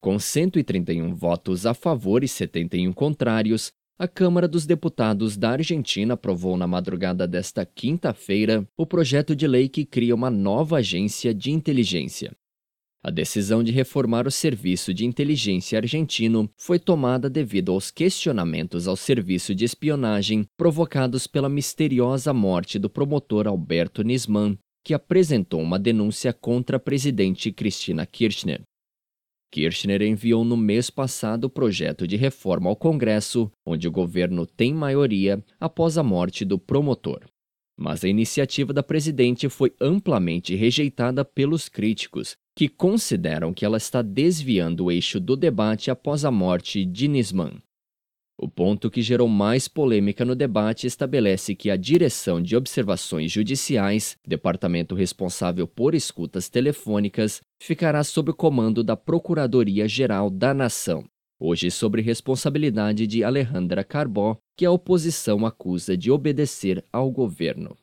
Com 131 votos a favor e 71 contrários, a Câmara dos Deputados da Argentina aprovou na madrugada desta quinta-feira o projeto de lei que cria uma nova agência de inteligência. A decisão de reformar o serviço de inteligência argentino foi tomada devido aos questionamentos ao serviço de espionagem provocados pela misteriosa morte do promotor Alberto Nisman, que apresentou uma denúncia contra a presidente Cristina Kirchner. Kirchner enviou no mês passado o projeto de reforma ao Congresso, onde o governo tem maioria após a morte do promotor. Mas a iniciativa da presidente foi amplamente rejeitada pelos críticos, que consideram que ela está desviando o eixo do debate após a morte de Nisman. O ponto que gerou mais polêmica no debate estabelece que a Direção de Observações Judiciais, departamento responsável por escutas telefônicas, ficará sob o comando da Procuradoria-Geral da Nação, hoje sob responsabilidade de Alejandra Carbó, que a oposição acusa de obedecer ao governo.